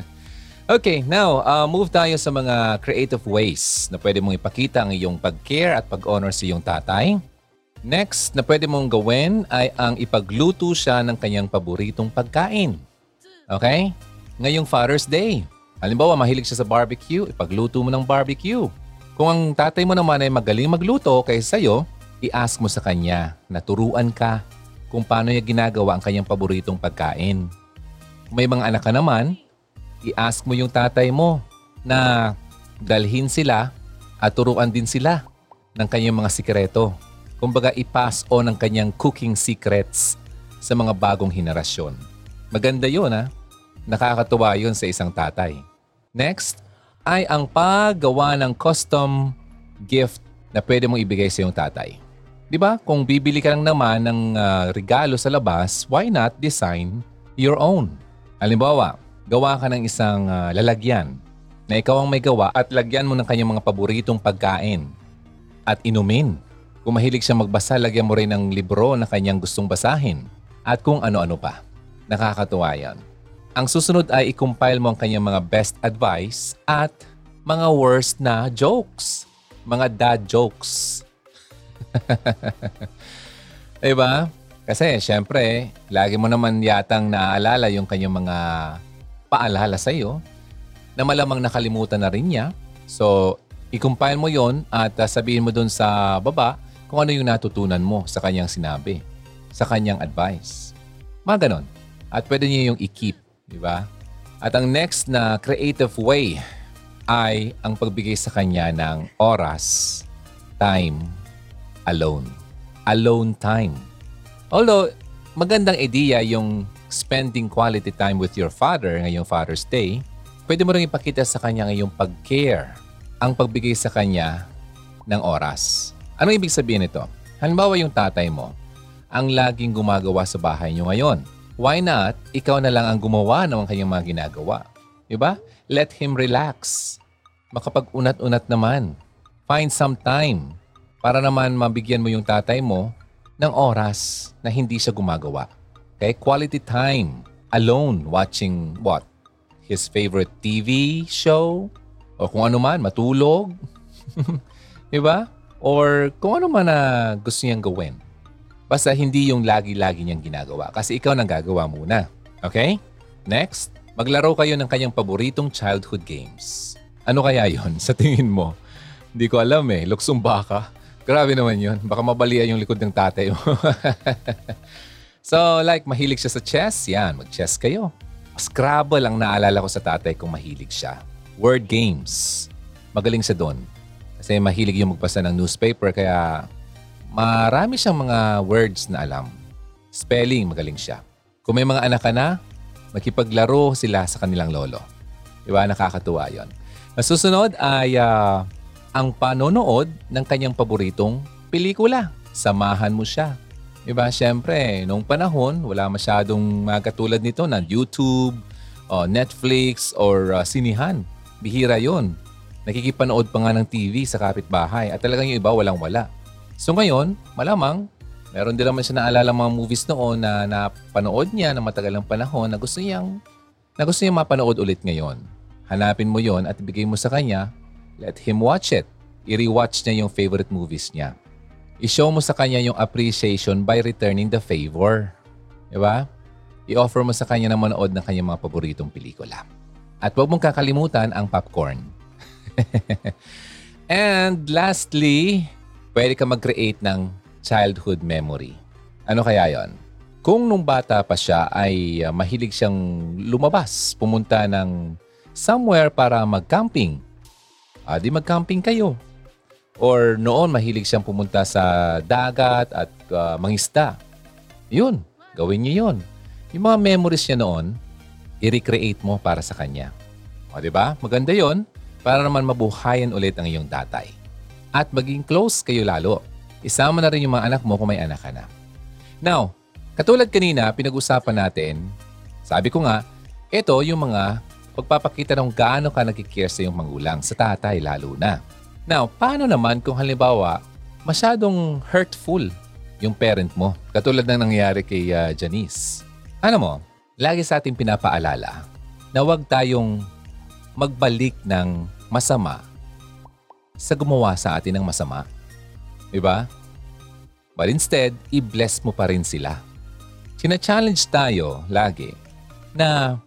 okay, now, uh, move tayo sa mga creative ways na pwede mong ipakita ang iyong pag-care at pag-honor sa iyong tatay. Next na pwede mong gawin ay ang ipagluto siya ng kanyang paboritong pagkain. Okay? Ngayong Father's Day. Halimbawa, mahilig siya sa barbecue, ipagluto mo ng barbecue. Kung ang tatay mo naman ay magaling magluto kaysa sa'yo, i-ask mo sa kanya na turuan ka kung paano niya ginagawa ang kanyang paboritong pagkain. Kung may mga anak ka naman, i-ask mo yung tatay mo na dalhin sila at turuan din sila ng kanyang mga sikreto. Kumbaga, i-pass on ang kanyang cooking secrets sa mga bagong henerasyon. Maganda yun ha. Nakakatuwa yun sa isang tatay. Next ay ang paggawa ng custom gift na pwede mong ibigay sa iyong tatay. Di ba? Kung bibili ka lang naman ng uh, regalo sa labas, why not design your own? Halimbawa, gawa ka ng isang uh, lalagyan na ikaw ang may gawa at lagyan mo ng kanyang mga paboritong pagkain at inumin. Kung mahilig siya magbasa, lagyan mo rin ng libro na kanyang gustong basahin at kung ano-ano pa. Nakakatuwa yan. Ang susunod ay i-compile mo ang kanyang mga best advice at mga worst na jokes. Mga dad jokes. diba? Kasi syempre, lagi mo naman yatang naaalala yung kanyang mga paalala sa iyo na malamang nakalimutan na rin niya. So, i-compile mo yon at uh, sabihin mo dun sa baba kung ano yung natutunan mo sa kanyang sinabi, sa kanyang advice. Mga ganon. At pwede niyo yung i-keep, di ba? At ang next na creative way ay ang pagbigay sa kanya ng oras, time, alone. Alone time. Although, magandang idea yung spending quality time with your father ngayong Father's Day, pwede mo rin ipakita sa kanya ngayong pag-care, ang pagbigay sa kanya ng oras. Anong ibig sabihin nito? Halimbawa yung tatay mo, ang laging gumagawa sa bahay niyo ngayon why not, ikaw na lang ang gumawa ng kanyang mga ginagawa. Diba? Let him relax. Makapag-unat-unat naman. Find some time para naman mabigyan mo yung tatay mo ng oras na hindi siya gumagawa. Okay? Quality time. Alone watching what? His favorite TV show? O kung ano man, matulog? diba? Or kung ano man na gusto niyang gawin. Basta hindi yung lagi-lagi niyang ginagawa kasi ikaw nang gagawa muna. Okay? Next, maglaro kayo ng kanyang paboritong childhood games. Ano kaya yon sa tingin mo? Hindi ko alam eh. Luksong baka? Grabe naman yun. Baka mabalian yung likod ng tatay mo. so, like, mahilig siya sa chess? Yan, mag-chess kayo. Scrabble ang naalala ko sa tatay kung mahilig siya. Word games. Magaling siya doon. Kasi mahilig yung magbasa ng newspaper kaya marami siyang mga words na alam. Spelling, magaling siya. Kung may mga anak ka na, makipaglaro sila sa kanilang lolo. Di ba? Nakakatuwa yon. Masusunod ay uh, ang panonood ng kanyang paboritong pelikula. Samahan mo siya. Diba? Siyempre, noong panahon, wala masyadong magkatulad nito na YouTube, o Netflix, or uh, sinihan. Bihira yon. Nakikipanood pa nga ng TV sa kapitbahay at talagang yung iba walang-wala. So ngayon, malamang, meron din naman siya naalala mga movies noon na napanood niya na matagal ng panahon na gusto niyang na gusto niyang mapanood ulit ngayon. Hanapin mo yon at ibigay mo sa kanya Let him watch it. I-rewatch niya yung favorite movies niya. I-show mo sa kanya yung appreciation by returning the favor. Di ba? I-offer mo sa kanya na manood ng kanyang mga paboritong pelikula. At huwag mong kakalimutan ang popcorn. And lastly, pwede ka mag-create ng childhood memory. Ano kaya yon? Kung nung bata pa siya ay uh, mahilig siyang lumabas, pumunta ng somewhere para mag-camping ah, di mag-camping kayo. Or noon, mahilig siyang pumunta sa dagat at uh, mangisda. Yun, gawin niyo yun. Yung mga memories niya noon, i-recreate mo para sa kanya. O, di ba? Maganda yon para naman mabuhayan ulit ang iyong tatay. At maging close kayo lalo. Isama na rin yung mga anak mo kung may anak ka na. Now, katulad kanina, pinag-usapan natin, sabi ko nga, ito yung mga pagpapakita ng gaano ka nagkikare sa iyong mangulang, sa tatay lalo na. Now, paano naman kung halimbawa masyadong hurtful yung parent mo, katulad ng nangyari kay uh, Janice? Ano mo, lagi sa ating pinapaalala na huwag tayong magbalik ng masama sa gumawa sa atin ng masama. Diba? But instead, i-bless mo pa rin sila. Sina-challenge tayo lagi na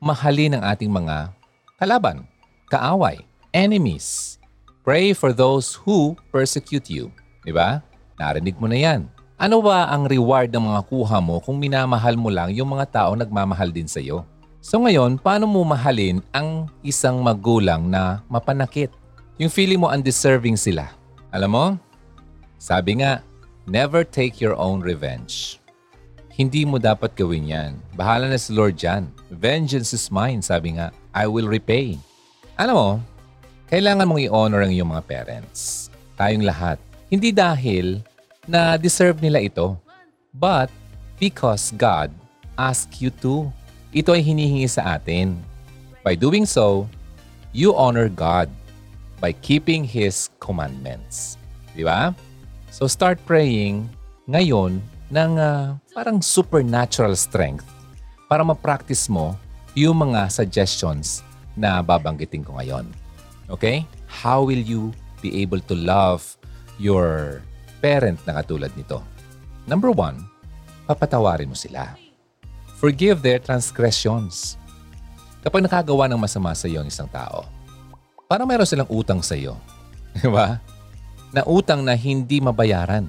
mahalin ang ating mga kalaban, kaaway, enemies. Pray for those who persecute you. Di ba? Narinig mo na yan. Ano ba ang reward ng mga kuha mo kung minamahal mo lang yung mga tao nagmamahal din sa iyo? So ngayon, paano mo mahalin ang isang magulang na mapanakit? Yung feeling mo undeserving sila. Alam mo, sabi nga, never take your own revenge. Hindi mo dapat gawin yan. Bahala na si Lord dyan. Vengeance is mine, sabi nga. I will repay. Alam mo, kailangan mong i-honor ang iyong mga parents. Tayong lahat. Hindi dahil na deserve nila ito, but because God asked you to. Ito ay hinihingi sa atin. By doing so, you honor God by keeping His commandments. Di ba? So start praying ngayon ng uh, parang supernatural strength para ma-practice mo yung mga suggestions na babanggitin ko ngayon. Okay? How will you be able to love your parent na katulad nito? Number one, papatawarin mo sila. Forgive their transgressions. Kapag nakagawa ng masama sa iyo ang isang tao, parang meron silang utang sa iyo. Di ba? Na utang na hindi mabayaran.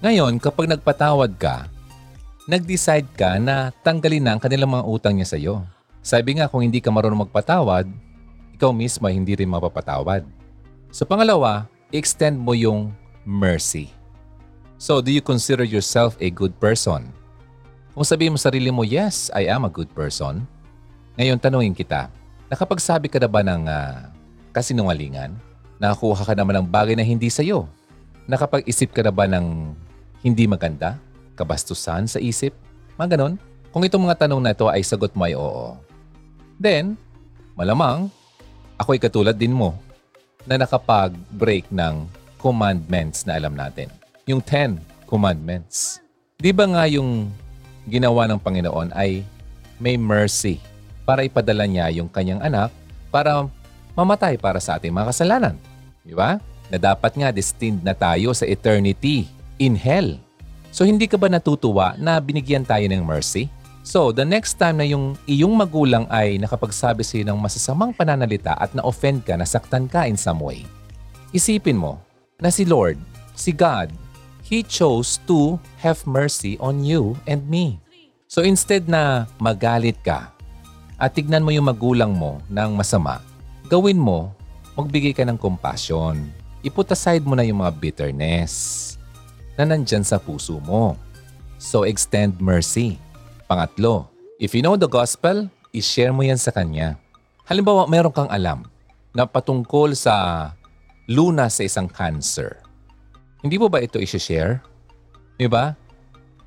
Ngayon, kapag nagpatawad ka, nag-decide ka na tanggalin na ang kanilang mga utang niya sa iyo. Sabi nga, kung hindi ka marunong magpatawad, ikaw mismo hindi rin mapapatawad. So pangalawa, extend mo yung mercy. So, do you consider yourself a good person? Kung sabihin mo sarili mo, yes, I am a good person. Ngayon, tanungin kita, nakapagsabi ka na ba ng uh, kasinungalingan? Nakakuha ka naman ng bagay na hindi sa'yo? Nakapag-isip ka na ba ng hindi maganda, kabastusan sa isip, mga ganon. Kung itong mga tanong na ito ay sagot mo ay oo. Then, malamang, ako ay katulad din mo na nakapag-break ng commandments na alam natin. Yung 10 commandments. Di ba nga yung ginawa ng Panginoon ay may mercy para ipadala niya yung kanyang anak para mamatay para sa ating mga kasalanan. Di ba? Na dapat nga destined na tayo sa eternity in hell. So hindi ka ba natutuwa na binigyan tayo ng mercy? So the next time na yung iyong magulang ay nakapagsabi sa iyo ng masasamang pananalita at na-offend ka, nasaktan ka in some way, isipin mo na si Lord si God, He chose to have mercy on you and me. So instead na magalit ka at tignan mo yung magulang mo ng masama, gawin mo, magbigay ka ng compassion. I-put aside mo na yung mga bitterness na nandyan sa puso mo. So extend mercy. Pangatlo, if you know the gospel, i-share mo yan sa kanya. Halimbawa, meron kang alam na patungkol sa luna sa isang cancer. Hindi mo ba ito i-share? Di ba?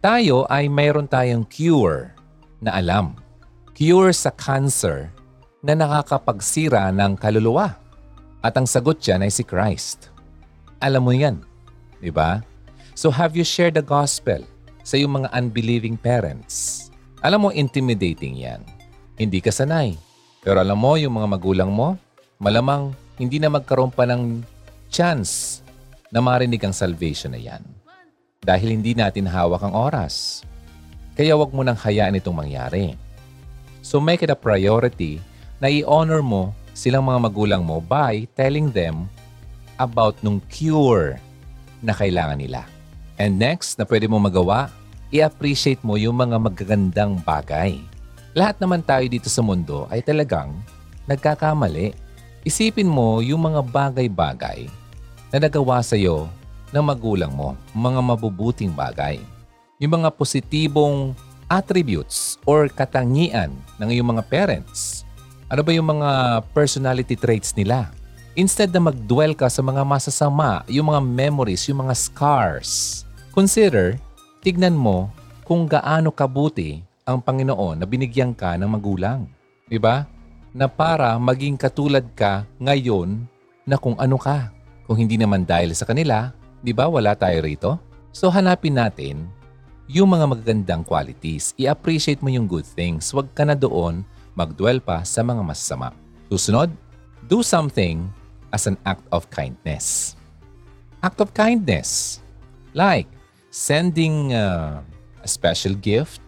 Tayo ay mayroon tayong cure na alam. Cure sa cancer na nakakapagsira ng kaluluwa. At ang sagot dyan ay si Christ. Alam mo yan. Di ba? So have you shared the gospel sa iyong mga unbelieving parents? Alam mo, intimidating yan. Hindi ka sanay. Pero alam mo, yung mga magulang mo, malamang hindi na magkaroon pa ng chance na marinig ang salvation na yan. Dahil hindi natin hawak ang oras. Kaya wag mo nang hayaan itong mangyari. So make it a priority na i-honor mo silang mga magulang mo by telling them about nung cure na kailangan nila. And next na pwede mo magawa, i-appreciate mo yung mga magagandang bagay. Lahat naman tayo dito sa mundo ay talagang nagkakamali. Isipin mo yung mga bagay-bagay na nagawa sa iyo ng magulang mo, mga mabubuting bagay. Yung mga positibong attributes or katangian ng iyong mga parents. Ano ba yung mga personality traits nila? Instead na mag-dwell ka sa mga masasama, yung mga memories, yung mga scars, consider, tignan mo kung gaano kabuti ang Panginoon na binigyan ka ng magulang. Di ba? Na para maging katulad ka ngayon na kung ano ka. Kung hindi naman dahil sa kanila, di ba wala tayo rito? So hanapin natin yung mga magagandang qualities. I-appreciate mo yung good things. Huwag ka na doon mag-dwell pa sa mga masama. Susunod, do something as an act of kindness. Act of kindness. Like sending uh, a special gift,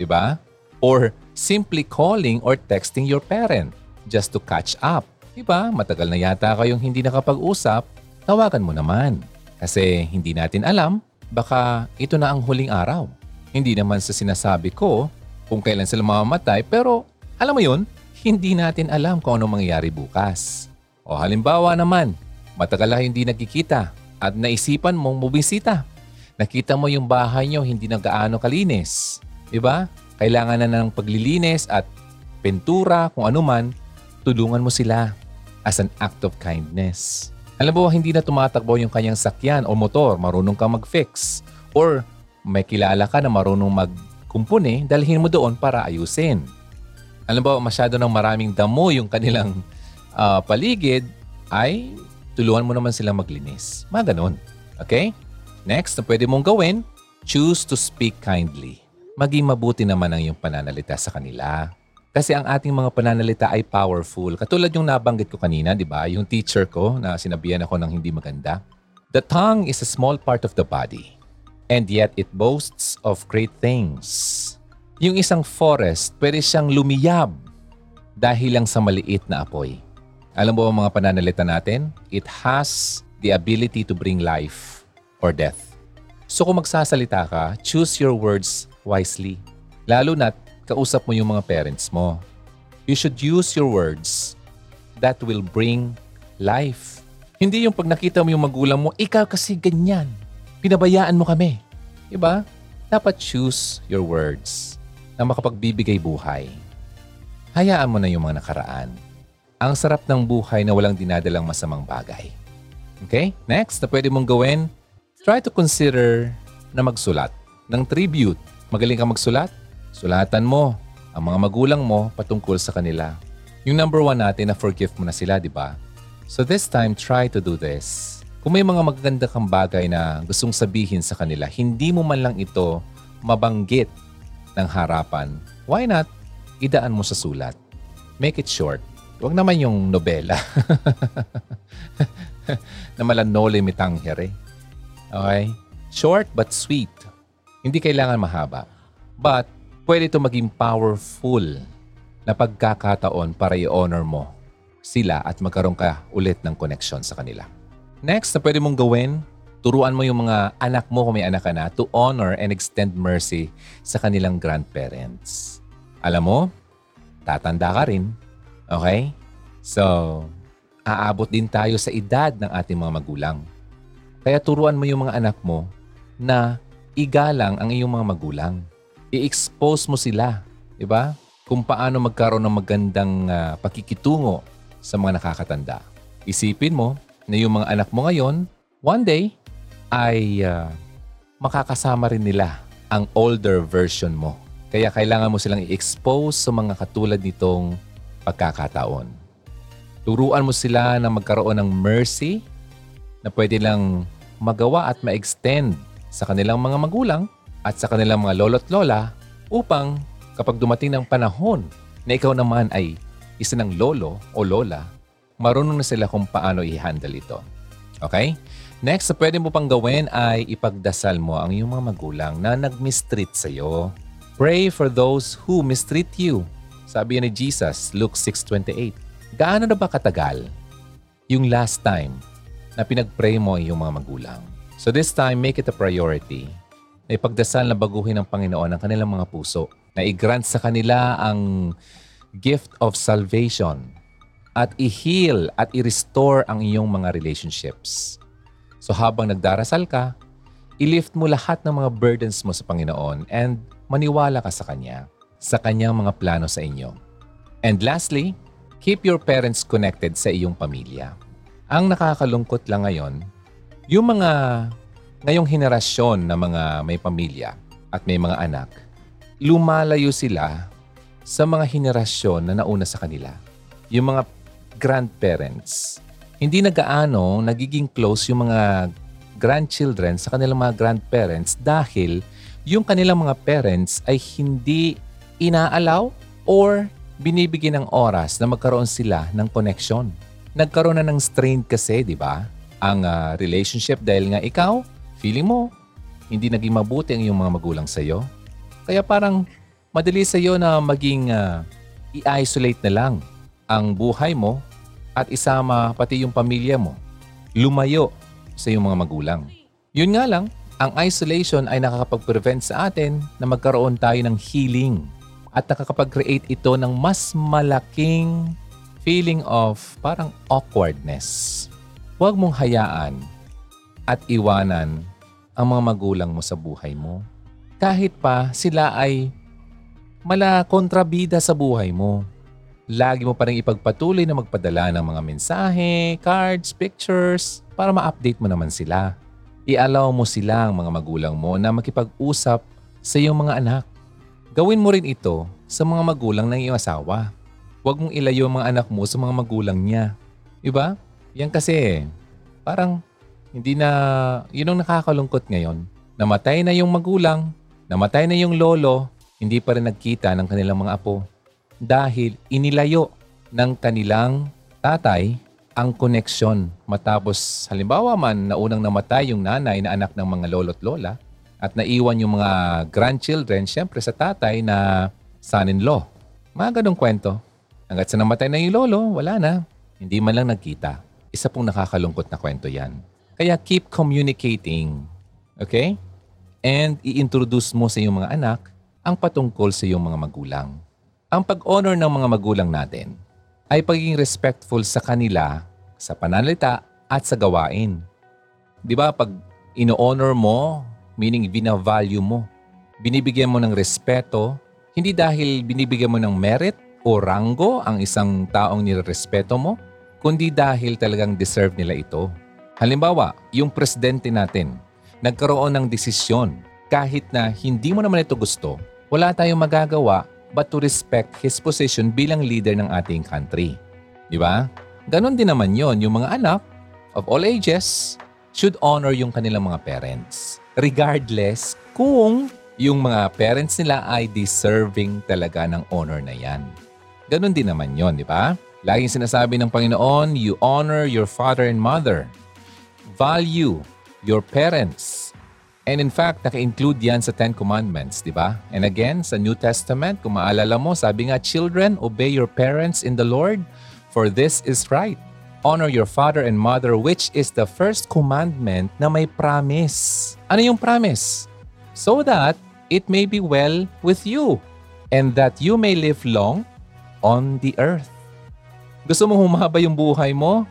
di ba? Or simply calling or texting your parent just to catch up. Di ba? Matagal na yata kayong hindi nakapag-usap, tawagan mo naman. Kasi hindi natin alam, baka ito na ang huling araw. Hindi naman sa sinasabi ko kung kailan sila mamamatay, pero alam mo yun, hindi natin alam kung ano mangyayari bukas. O halimbawa naman, matagal na hindi nagkikita at naisipan mong bubisita. Nakita mo yung bahay nyo hindi na gaano kalinis. Diba? Kailangan na ng paglilinis at pentura, kung ano man, tulungan mo sila as an act of kindness. Alam mo, hindi na tumatakbo yung kanyang sakyan o motor, marunong kang mag-fix. Or may kilala ka na marunong magkumpune, dalhin mo doon para ayusin. Alam mo, masyado ng maraming damo yung kanilang uh, paligid, ay tulungan mo naman silang maglinis. Mga ganun. Okay? Next na pwede mong gawin, choose to speak kindly. Maging mabuti naman ang iyong pananalita sa kanila. Kasi ang ating mga pananalita ay powerful. Katulad yung nabanggit ko kanina, di ba? Yung teacher ko na sinabihan ako ng hindi maganda. The tongue is a small part of the body. And yet it boasts of great things. Yung isang forest, pwede siyang lumiyab dahil lang sa maliit na apoy. Alam mo ang mga pananalita natin? It has the ability to bring life or death. So kung magsasalita ka, choose your words wisely. Lalo na't kausap mo yung mga parents mo. You should use your words that will bring life. Hindi yung pag nakita mo yung magulang mo, ikaw kasi ganyan. Pinabayaan mo kami. Diba? Dapat choose your words na makapagbibigay buhay. Hayaan mo na yung mga nakaraan. Ang sarap ng buhay na walang dinadalang masamang bagay. Okay? Next na pwede mong gawin, try to consider na magsulat ng tribute. Magaling ka magsulat? Sulatan mo ang mga magulang mo patungkol sa kanila. Yung number one natin na forgive mo na sila, di ba? So this time, try to do this. Kung may mga magaganda kang bagay na gustong sabihin sa kanila, hindi mo man lang ito mabanggit ng harapan, why not idaan mo sa sulat? Make it short. Huwag naman yung nobela. na malanole mitanghere. Okay? Short but sweet. Hindi kailangan mahaba. But pwede ito maging powerful na pagkakataon para i-honor mo sila at magkaroon ka ulit ng connection sa kanila. Next na pwede mong gawin, Turuan mo yung mga anak mo kung may anak ka na to honor and extend mercy sa kanilang grandparents. Alam mo, tatanda ka rin. Okay? So, aabot din tayo sa edad ng ating mga magulang. Kaya turuan mo yung mga anak mo na igalang ang iyong mga magulang. I-expose mo sila, di ba? Kung paano magkaroon ng magandang uh, pakikitungo sa mga nakakatanda. Isipin mo na yung mga anak mo ngayon, one day, ay uh, makakasama rin nila ang older version mo. Kaya kailangan mo silang i-expose sa mga katulad nitong pagkakataon. Turuan mo sila na magkaroon ng mercy na pwede lang magawa at ma-extend sa kanilang mga magulang at sa kanilang mga lolo't lola upang kapag dumating ng panahon na ikaw naman ay isa ng lolo o lola, marunong na sila kung paano i-handle ito. Okay? Next, sa pwede mo pang gawin ay ipagdasal mo ang iyong mga magulang na nag-mistreat sa iyo. Pray for those who mistreat you. Sabi ni Jesus, Luke 6.28. Gaano na ba katagal yung last time na pinag-pray mo ang iyong mga magulang? So this time, make it a priority na ipagdasal na baguhin ng Panginoon ang kanilang mga puso, na i-grant sa kanila ang gift of salvation at i-heal at i-restore ang iyong mga relationships. So habang nagdarasal ka, i-lift mo lahat ng mga burdens mo sa Panginoon and maniwala ka sa Kanya, sa Kanyang mga plano sa inyo. And lastly, keep your parents connected sa iyong pamilya. Ang nakakalungkot lang ngayon, yung mga ngayong henerasyon na mga may pamilya at may mga anak, lumalayo sila sa mga henerasyon na nauna sa kanila. Yung mga grandparents, hindi na gaano nagiging close yung mga grandchildren sa kanilang mga grandparents dahil yung kanilang mga parents ay hindi inaalaw or binibigyan ng oras na magkaroon sila ng connection. Nagkaroon na ng strain kasi, di ba? Ang uh, relationship dahil nga ikaw, feeling mo, hindi naging mabuti ang iyong mga magulang sa iyo. Kaya parang madali sa iyo na maging uh, i-isolate na lang ang buhay mo at isama pati yung pamilya mo. Lumayo sa iyong mga magulang. Yun nga lang, ang isolation ay nakakapag-prevent sa atin na magkaroon tayo ng healing at nakakapag-create ito ng mas malaking feeling of parang awkwardness. Huwag mong hayaan at iwanan ang mga magulang mo sa buhay mo. Kahit pa sila ay mala kontrabida sa buhay mo. Lagi mo pa rin ipagpatuloy na magpadala ng mga mensahe, cards, pictures para ma-update mo naman sila. I-allow mo sila ang mga magulang mo na makipag-usap sa iyong mga anak. Gawin mo rin ito sa mga magulang ng iyong asawa. Huwag mong ilayo ang mga anak mo sa mga magulang niya. Diba? Yan kasi, parang hindi na, yun ang nakakalungkot ngayon. Namatay na yung magulang, namatay na yung lolo, hindi pa rin nagkita ng kanilang mga apo. Dahil inilayo ng kanilang tatay ang koneksyon matapos halimbawa man na unang namatay yung nanay na anak ng mga lolo't lola, at naiwan yung mga grandchildren, syempre sa tatay na son-in-law. Mga ganong kwento. Hanggat sa namatay na yung lolo, wala na. Hindi man lang nagkita. Isa pong nakakalungkot na kwento yan. Kaya keep communicating. Okay? And i-introduce mo sa iyong mga anak ang patungkol sa iyong mga magulang. Ang pag-honor ng mga magulang natin ay pagiging respectful sa kanila sa pananalita at sa gawain. Di ba pag ino-honor mo meaning binavalue mo. Binibigyan mo ng respeto, hindi dahil binibigyan mo ng merit o ranggo ang isang taong nirespeto mo, kundi dahil talagang deserve nila ito. Halimbawa, yung presidente natin, nagkaroon ng desisyon kahit na hindi mo naman ito gusto, wala tayong magagawa but to respect his position bilang leader ng ating country. Di ba? Ganon din naman yon yung mga anak of all ages should honor yung kanilang mga parents regardless kung yung mga parents nila ay deserving talaga ng honor na yan. Ganon din naman yon, di ba? Laging sinasabi ng Panginoon, you honor your father and mother. Value your parents. And in fact, naka-include yan sa Ten Commandments, di ba? And again, sa New Testament, kung maalala mo, sabi nga, Children, obey your parents in the Lord, for this is right. honor your father and mother which is the first commandment na may promise. Ano yung promise? So that it may be well with you and that you may live long on the earth. Gusto mo humaba yung buhay mo?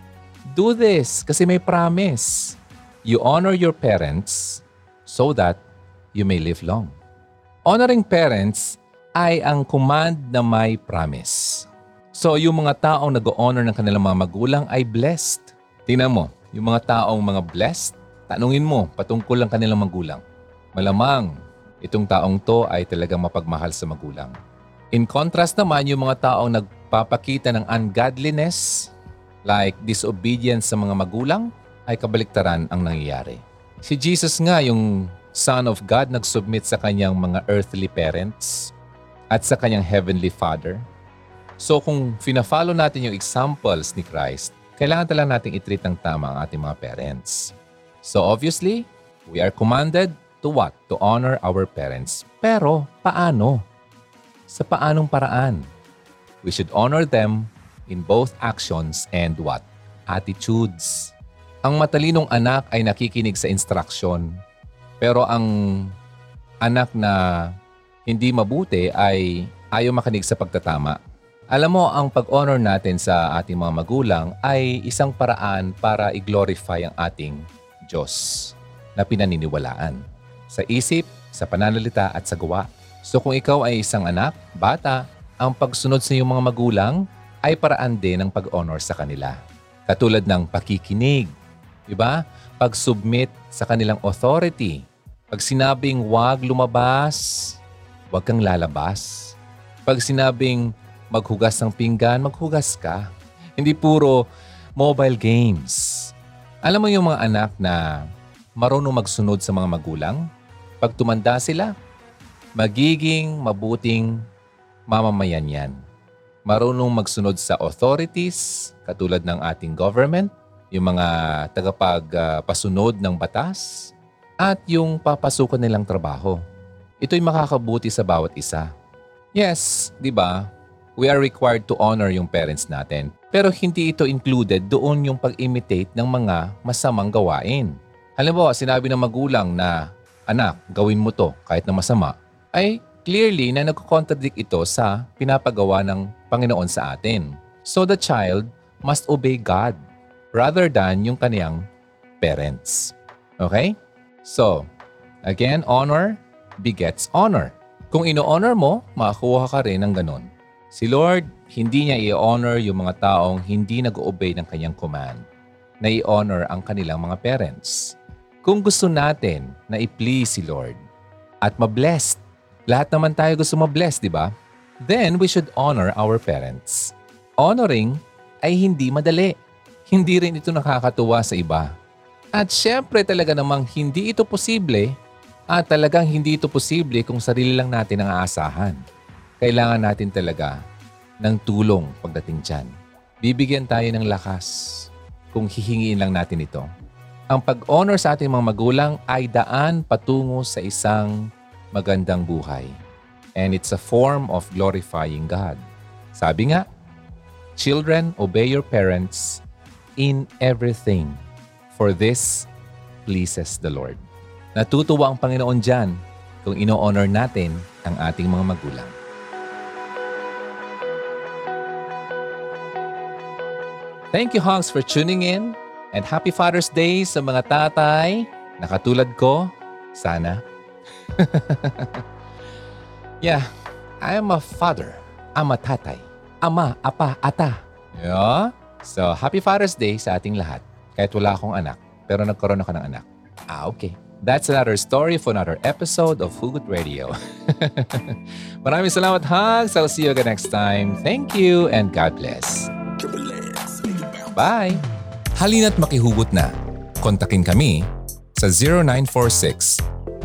Do this kasi may promise. You honor your parents so that you may live long. Honoring parents ay ang command na may promise. So yung mga taong nag-honor ng kanilang mga magulang ay blessed. Tingnan mo, yung mga taong mga blessed, tanungin mo patungkol ng kanilang magulang. Malamang itong taong to ay talagang mapagmahal sa magulang. In contrast naman, yung mga taong nagpapakita ng ungodliness, like disobedience sa mga magulang, ay kabaliktaran ang nangyayari. Si Jesus nga, yung Son of God, nag-submit sa kanyang mga earthly parents at sa kanyang heavenly Father So kung fina-follow natin yung examples ni Christ, kailangan talaga natin itreat ng tama ang ating mga parents. So obviously, we are commanded to what? To honor our parents. Pero paano? Sa paanong paraan? We should honor them in both actions and what? Attitudes. Ang matalinong anak ay nakikinig sa instruction. Pero ang anak na hindi mabuti ay ayaw makinig sa pagtatama alam mo, ang pag-honor natin sa ating mga magulang ay isang paraan para i-glorify ang ating Diyos na pinaniniwalaan. Sa isip, sa pananalita at sa gawa. So kung ikaw ay isang anak, bata, ang pagsunod sa iyong mga magulang ay paraan din ng pag-honor sa kanila. Katulad ng pakikinig, di ba? Pag-submit sa kanilang authority. Pag sinabing huwag lumabas, huwag kang lalabas. Pag sinabing maghugas ng pinggan, maghugas ka. Hindi puro mobile games. Alam mo yung mga anak na marunong magsunod sa mga magulang? Pag tumanda sila, magiging mabuting mamamayan yan. Marunong magsunod sa authorities, katulad ng ating government, yung mga tagapagpasunod ng batas, at yung papasukan nilang trabaho. Ito'y makakabuti sa bawat isa. Yes, di ba? we are required to honor yung parents natin. Pero hindi ito included doon yung pag-imitate ng mga masamang gawain. Halimbawa, sinabi ng magulang na, anak, gawin mo to kahit na masama, ay clearly na nagko-contradict ito sa pinapagawa ng Panginoon sa atin. So the child must obey God rather than yung kaniyang parents. Okay? So, again, honor begets honor. Kung ino-honor mo, makakuha ka rin ng ganun. Si Lord, hindi niya i-honor yung mga taong hindi nag-obey ng kanyang command, na i-honor ang kanilang mga parents. Kung gusto natin na i-please si Lord at ma-blessed, lahat naman tayo gusto ma-bless, di ba? Then we should honor our parents. Honoring ay hindi madali. Hindi rin ito nakakatuwa sa iba. At syempre talaga namang hindi ito posible at talagang hindi ito posible kung sarili lang natin ang aasahan kailangan natin talaga ng tulong pagdating dyan. Bibigyan tayo ng lakas kung hihingiin lang natin ito. Ang pag-honor sa ating mga magulang ay daan patungo sa isang magandang buhay. And it's a form of glorifying God. Sabi nga, Children, obey your parents in everything, for this pleases the Lord. Natutuwa ang Panginoon dyan kung ino-honor natin ang ating mga magulang. Thank you, Honks, for tuning in. And happy Father's Day sa mga tatay na katulad ko. Sana. yeah, I am a father. I'm a tatay. Ama, apa, ata. Yeah? So, happy Father's Day sa ating lahat. Kahit wala akong anak, pero nagkaroon ako ng anak. Ah, okay. That's another story for another episode of Hugot Radio. Maraming salamat, Hugs. I'll see you again next time. Thank you and God bless. Bye! Halina't makihugot na. Kontakin kami sa 0946